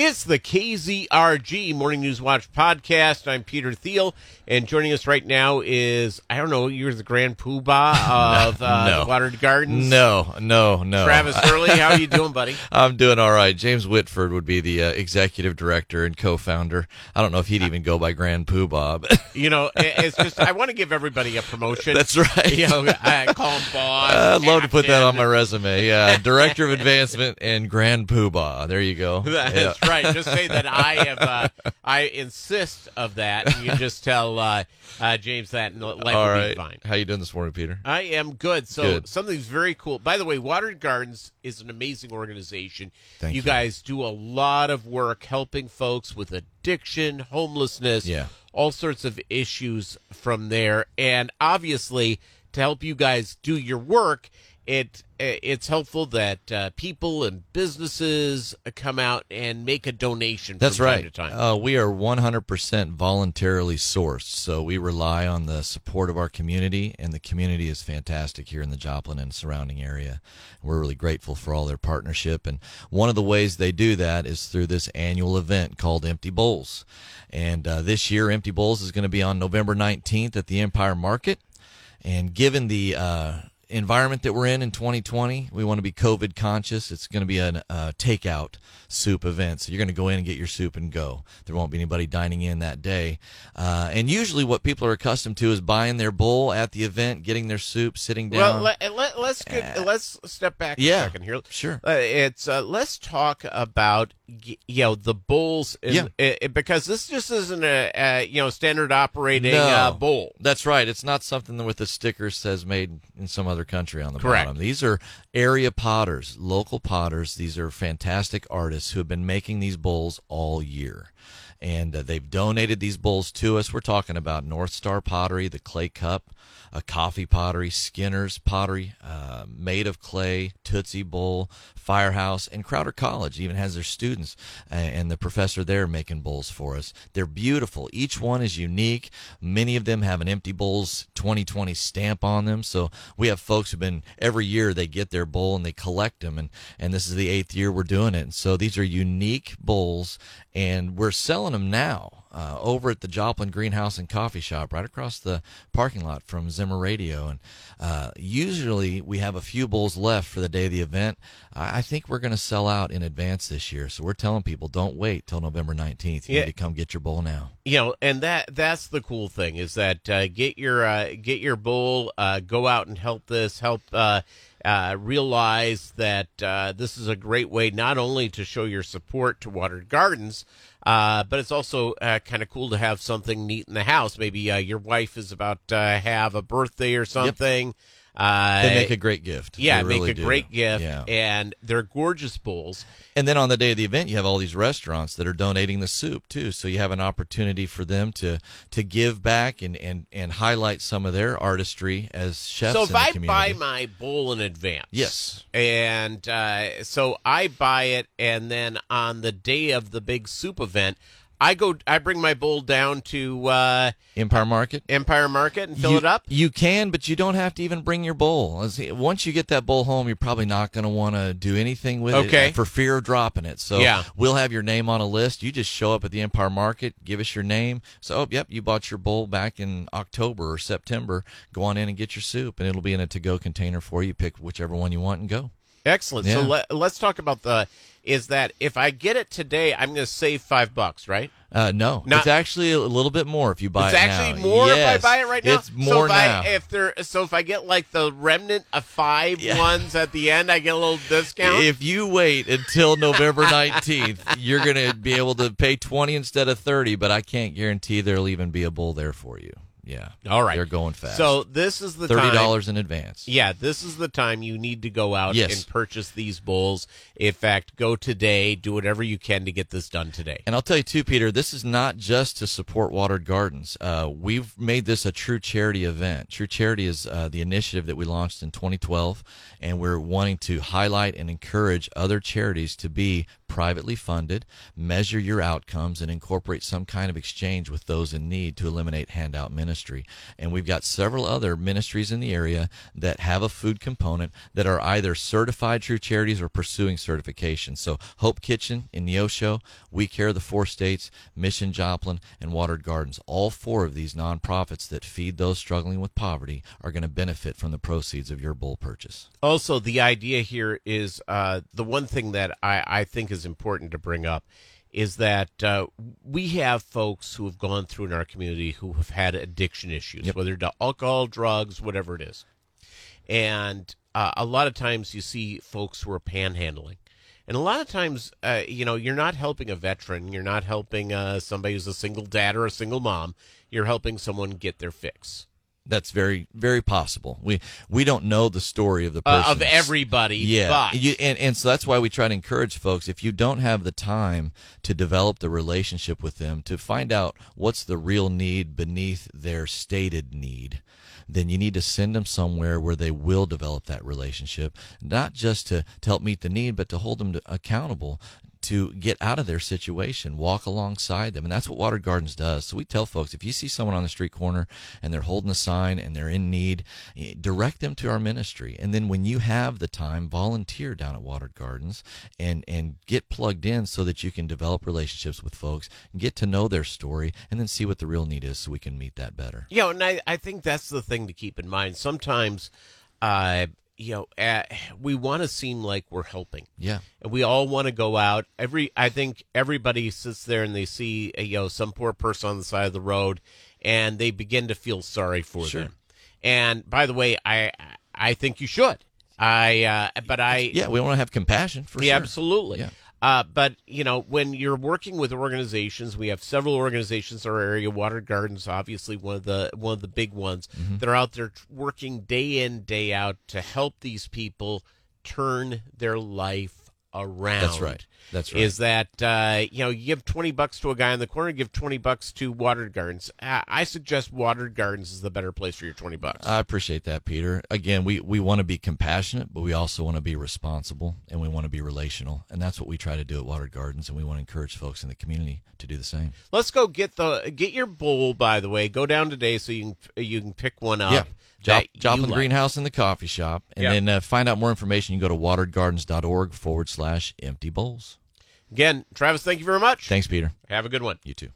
It's the KZRG Morning News Watch podcast. I'm Peter Thiel, and joining us right now is I don't know, you're the Grand Poobah of uh, No. the Watered Gardens. No, no, no. Travis Hurley, how are you doing, buddy? I'm doing all right. James Whitford would be the uh, executive director and co-founder. I don't know if he'd even go by Grand Poobah. But You know, it's just I want to give everybody a promotion. that's right. You know, I call him boss. I'd love to put that on my resume. Yeah, director of advancement and Grand Poobah. There you go. That's Yeah. right. Just say that I have. Uh, I insist of that. And you just tell uh, uh, James that, and life All will right. be fine. How you doing this morning, Peter? I am good. So Good. something's very cool. By the way, Watered Gardens is an amazing organization. Thank you, you. guys do a lot of work helping folks with addiction, homelessness, Yeah. all sorts of issues from there. And obviously, to help you guys do your work, it it's helpful that uh, people and businesses come out and make a donation. That's from right. Time to time. Uh, we are 100% voluntarily sourced, so we rely on the support of our community, and the community is fantastic here in the Joplin and surrounding area. We're really grateful for all their partnership, and one of the ways they do that is through this annual event called Empty Bowls. And uh, this year, Empty Bowls is going to be on November 19th at the Empire Market. And given the uh, environment that we're in in 2020, we want to be COVID conscious. It's going to be a uh, takeout soup event. So you're going to go in and get your soup and go. There won't be anybody dining in that day. Uh, and usually, what people are accustomed to is buying their bowl at the event, getting their soup, sitting well, down. let, let, let's get, let's step back yeah. a second here. Sure. Uh, it's uh, let's talk about you know the bowls, in, Yeah. i- i- because this just isn't a, a you know standard operating No. uh, bowl. That's right. It's not something that with a sticker says made in some other country on the Correct. bottom. These are area potters, local potters. These are fantastic artists who have been making these bowls all year. And uh, they've donated these bowls to us. We're talking about North Star Pottery, the Clay Cup, a Coffee Pottery, Skinner's Pottery, uh, Made of Clay, Tootsie Bowl, Firehouse, and Crowder College even has their students uh, and the professor there making bowls for us. They're beautiful. Each one is unique. Many of them have an Empty Bowls 2020 stamp on them. So we have folks who've been every year they get their bowl and they collect them, and and this is the eighth year we're doing it. And so these are unique bowls, and we're selling them now uh, over at the Joplin Greenhouse and Coffee Shop, right across the parking lot from Zimmer Radio. And uh, usually we have a few bowls left for the day of the event. I, I think we're going to sell out in advance this year, so we're telling people don't wait till November nineteenth. You Yeah. need to come get your bowl now. You know, and that that's the cool thing is that uh, get your uh, get your bowl, uh, go out and help this, help uh, realize that uh, this is a great way not only to show your support to Watered Gardens. Uh, but it's also uh, kind of cool to have something neat in the house. Maybe uh, your wife is about to have a birthday or something. Uh, They make a great gift. yeah, They make really a do. great gift, Yeah. and they're gorgeous bowls. And then on the day of the event, you have all these restaurants that are donating the soup too. So you have an opportunity for them to to give back and and, and highlight some of their artistry as chefs. So if I community. buy my bowl in advance, Yes. and uh, so I buy it, and then on the day of the big soup event, I go, I bring my bowl down to uh, Empire Market. Empire Market and fill you, it up. You can, but you don't have to even bring your bowl. Once you get that bowl home, you're probably not going to want to do anything with Okay. it for fear of dropping it. So Yeah. we'll have your name on a list. You just show up at the Empire Market, give us your name. So, oh, yep, you bought your bowl back in October or September. Go on in and get your soup, and it'll be in a to-go container for you. Pick whichever one you want and go. Excellent. So Yeah. let, let's talk about the. Is that if I get it today, I'm going to save five bucks, right? Uh, no, Not- it's actually a little bit more if you buy It's it actually now. more Yes, if I buy it right now. It's more so if now. I, if there, so if I get like the remnant of five Yeah. ones at the end, I get a little discount. If you wait until November 19th, you're going to be able to pay 20 instead of 30, but I can't guarantee there'll even be a bull there for you. Yeah. All right. They're going fast. So this is the $30 in advance. Yeah, this is the time you need to go out Yes. and purchase these bowls. In fact, go today. Do whatever you can to get this done today. And I'll tell you too, Peter, this is not just to support Watered Gardens. Uh, we've made this a true charity event. True Charity is uh, the initiative that we launched in 2012, and we're wanting to highlight and encourage other charities to be privately funded, measure your outcomes, and incorporate some kind of exchange with those in need to eliminate handout ministry. And we've got several other ministries in the area that have a food component that are either certified true charities or pursuing certification. So Hope Kitchen in Neosho, We Care the Four States, Mission Joplin, and Watered Gardens. All four of these nonprofits that feed those struggling with poverty are going to benefit from the proceeds of your bull purchase. Also, the idea here is uh, the one thing that I, I think is important to bring up is that uh, we have folks who have gone through in our community who have had addiction issues, Yep. whether to alcohol, drugs, whatever it is. And uh, a lot of times you see folks who are panhandling. And a lot of times, uh, you know, you're not helping a veteran. You're not helping uh, somebody who's a single dad or a single mom. You're helping someone get their fix. That's very, very possible. We we don't know the story of the Uh, of everybody, Yeah, but you, and and so that's why we try to encourage folks. If you don't have the time to develop the relationship with them, to find out what's the real need beneath their stated need, then you need to send them somewhere where they will develop that relationship, not just to, to help meet the need, but to hold them to, accountable to get out of their situation, walk alongside them. And that's what Watered Gardens does. So we tell folks if you see someone on the street corner and they're holding a sign and they're in need, direct them to our ministry. And then when you have the time, volunteer down at Watered Gardens and, and get plugged in so that you can develop relationships with folks, get to know their story, and then see what the real need is so we can meet that better. Know, and I, I think that's the thing to keep in mind. Sometimes, uh, you know, uh, we want to seem like we're helping. Yeah. And we all want to go out. Every, I think everybody sits there and they see, uh, you know, some poor person on the side of the road, and they begin to feel sorry for Sure. them. And by the way, I, I think you should. I, uh, but I, Yeah, we want to have compassion for yeah, sure. absolutely. Yeah. Uh, but you know, when you're working with organizations, we have several organizations in our area. Watered Gardens, obviously one of the one of the big ones Mm-hmm. that are out there working day in day out to help these people turn their life around. That's right. That's right. Is that uh, you know you give twenty bucks to a guy in the corner, give twenty bucks to Watered Gardens. I suggest Watered Gardens is the better place for your twenty bucks. I appreciate that, Peter. Again, we, we want to be compassionate, but we also want to be responsible and we want to be relational. And that's what we try to do at Watered Gardens. And we want to encourage folks in the community to do the same. Let's go get the get your bowl. By the way, go down today so you can you can pick one up. yeah. Jop, Joplin like. Greenhouse in the coffee shop. And Yeah. then uh, find out more information. You can go to wateredgardens.org forward slash empty bowls. Again, Travis, thank you very much. Thanks, Peter. Have a good one. You too.